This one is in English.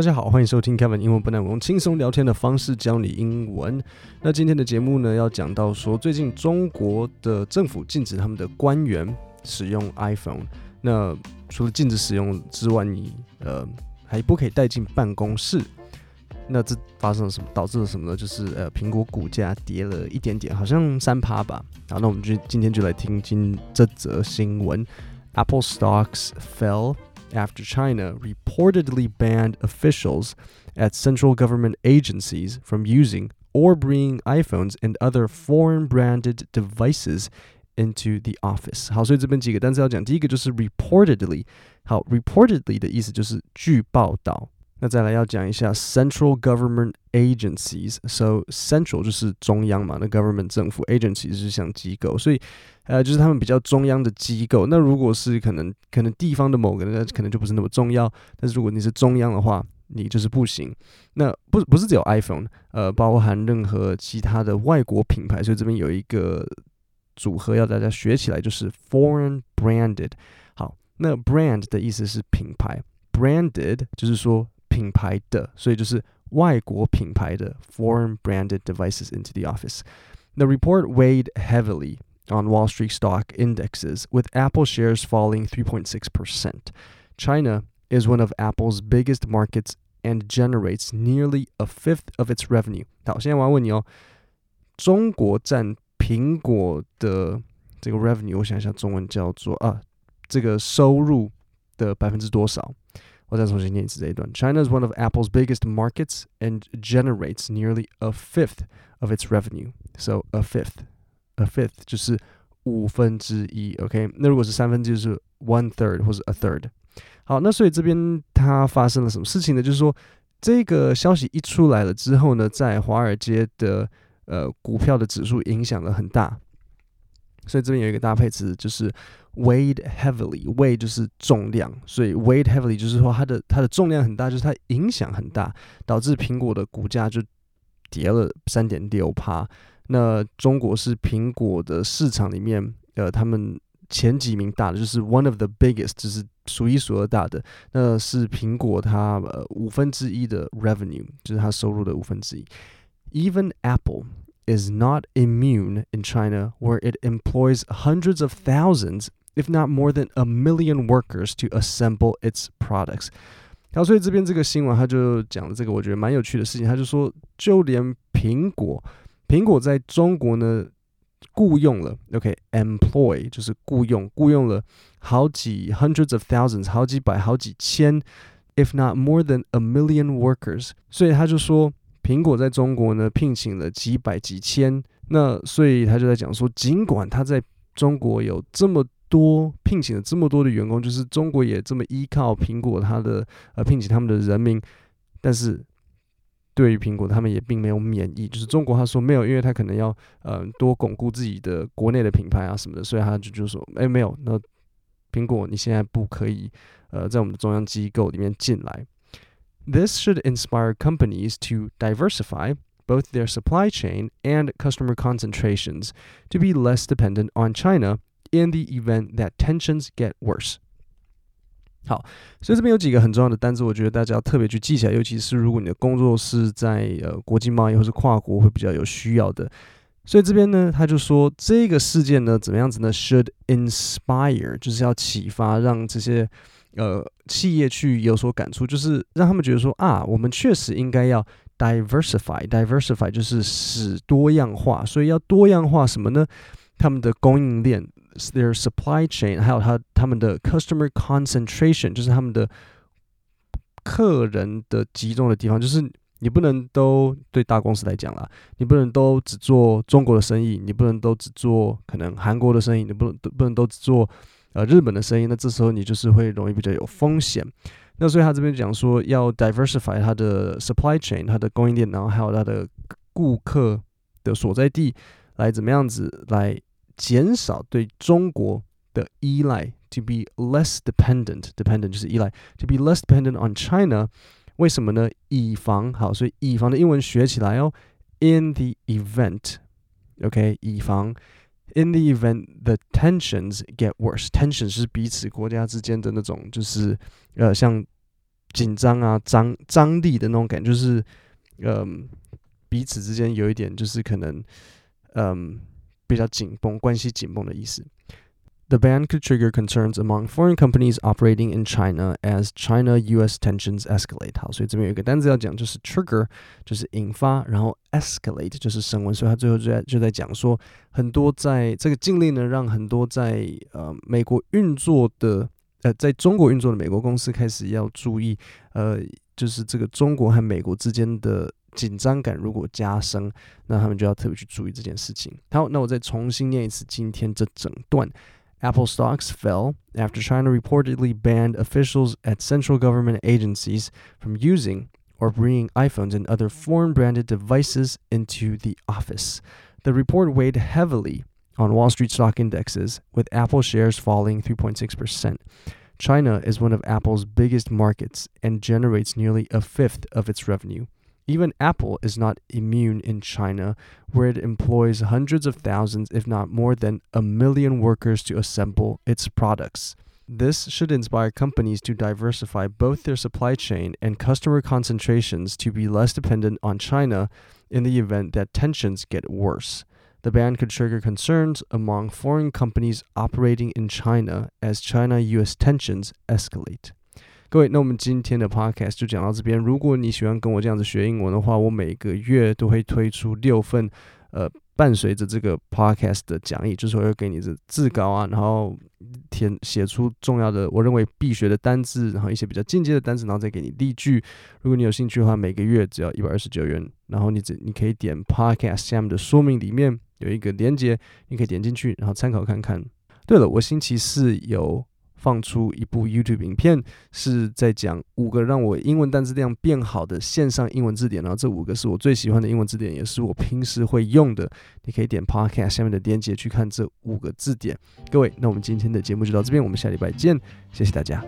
大家好，欢迎收听 Kevin 英文不难，我用轻松聊天的方式教你英文。那今天的节目呢，要讲到说，最近中国的政府禁止他们的官员使用 iPhone。那除了禁止使用之外，你呃还不可以带进办公室。那这发生了什么？导致了什么呢？就是呃，苹果股价跌了一点点，好像三趴吧。好，那我们就今天就来听今这则新闻：Apple stocks fell after China reportedly banned officials at central government agencies from using or bringing iPhones and other foreign branded devices into the office。好，所以这边几个单词要讲，第一个就是 reportedly。好，reportedly 的意思就是据报道。 那再来要讲一下 central government agencies。So central 就是中央嘛，那 government 政府 agency 是像机构，所以呃就是他们比较中央的机构。那如果是可能可能地方的某个人，那可能就不是那么重要。但是如果你是中央的话，你就是不行。那不不是只有 iPhone，呃，包含任何其他的外国品牌。所以这边有一个组合要大家学起来，就是 foreign branded。好，那 brand 的意思是品牌，branded 就是说。品牌的，所以就是外国品牌的 foreign branded devices into the office. The report weighed heavily on Wall Street stock indexes, with Apple shares falling 3.6%. China is one of Apple's biggest markets and generates nearly a fifth of its revenue. 好，现在我要问你哦，中国占苹果的这个 revenue，我想一下中文叫做啊，这个收入的百分之多少？ 我再重新念一次这一段。China is one of Apple's biggest markets and generates nearly a fifth of its revenue. So a fifth, a fifth 就是五分之一。OK，那如果是三分之一，就是 one third 或者 a third。好，那所以这边它发生了什么事情呢？就是说这个消息一出来了之后呢，在华尔街的呃股票的指数影响了很大。所以这边有一个搭配词，就是 weighed heavily。weigh 就是重量，所以 weighed heavily 就是说它的它的重量很大，就是它影响很大，导致苹果的股价就跌了三点六趴。那中国是苹果的市场里面，呃，他们前几名大的，就是 one of the biggest，就是数一数二大的。那是苹果它呃五分之一的 revenue，就是它收入的五分之一。Even Apple。is not immune in China, where it employs hundreds of thousands, if not more than a million workers to assemble its products. 好，所以这边这个新闻他就讲了这个我觉得蛮有趣的事情，他就说，就连苹果，苹果在中国呢雇佣了，OK，employ 就是雇佣，雇佣了好几 hundreds of thousands，好几百、好几千，if not more than a million workers。所以他就说，苹果在中国呢聘请了几百几千，那所以他就在讲说，尽管他在中国有这么多聘请了这么多的员工，就是中国也这么依靠苹果他的呃聘请他们的人民，但是对于苹果他们也并没有免疫，就是中国他说没有，因为他可能要呃多巩固自己的国内的品牌啊什么的，所以他就就说哎没有，那苹果你现在不可以呃在我们的中央机构里面进来。This should inspire companies to diversify both their supply chain and customer concentrations to be less dependent on China in the event that tensions get worse. 好，所以这边有几个很重要的单词，我觉得大家要特别去记起来，尤其是如果你的工作是在呃国际贸易或是跨国会比较有需要的。所以这边呢，他就说这个事件呢怎么样子呢？Should inspire，就是要启发，让这些呃，企业去有所感触，就是让他们觉得说啊，我们确实应该要 diversify，diversify 就是使多样化，所以要多样化什么呢？他们的供应链，their supply chain，还有他他们的 customer concentration，就是他们的客人的集中的地方，就是你不能都对大公司来讲啦，你不能都只做中国的生意，你不能都只做可能韩国的生意，你不能都不能都只做。呃日本的生意，那这时候你就是会容易比较有风险。那所以他这边讲说要 diversify 它的 supply chain，它的供应链，然后还有它的顾客的所在地，来怎么样子来减少对中国的依赖，to be less dependent，dependent 就是依赖，to be less dependent on China。为什么呢？以防好，所以以防的英文学起来哦。In the event，OK，以防。in the event the tensions get worse，tension 是彼此国家之间的那种，就是呃像 紧张啊、张张力的那种感觉，就是嗯，彼此之间有一点就是可能嗯 比较紧绷，关系紧绷的意思。The ban could trigger concerns among foreign companies operating in China as China-U.S. tensions escalate。好，所以这边有一个单词要讲，就是 trigger，就是引发，然后 escalate 就是升温。所以他最后就在就在讲说，很多在这个禁令呢，让很多在呃美国运作的呃在中国运作的美国公司开始要注意，呃，就是这个中国和美国之间的紧张感如果加深，那他们就要特别去注意这件事情。好，那我再重新念一次今天这整段。Apple stocks fell after China reportedly banned officials at central government agencies from using or bringing iPhones and other foreign branded devices into the office. The report weighed heavily on Wall Street stock indexes, with Apple shares falling 3.6%. China is one of Apple's biggest markets and generates nearly a fifth of its revenue. Even Apple is not immune in China, where it employs hundreds of thousands, if not more than a million workers to assemble its products. This should inspire companies to diversify both their supply chain and customer concentrations to be less dependent on China in the event that tensions get worse. The ban could trigger concerns among foreign companies operating in China as China US tensions escalate. 各位，那我们今天的 podcast 就讲到这边。如果你喜欢跟我这样子学英文的话，我每个月都会推出六份，呃，伴随着这个 podcast 的讲义，就是会给你的字稿啊，然后填写出重要的我认为必学的单字，然后一些比较进阶的单词，然后再给你例句。如果你有兴趣的话，每个月只要一百二十九元，然后你只你可以点 podcast 下面的说明里面有一个连接，你可以点进去，然后参考看看。对了，我星期四有。放出一部 YouTube 影片，是在讲五个让我英文单词量变好的线上英文字典。然后这五个是我最喜欢的英文字典，也是我平时会用的。你可以点 Podcast 下面的链接去看这五个字典。各位，那我们今天的节目就到这边，我们下礼拜见，谢谢大家。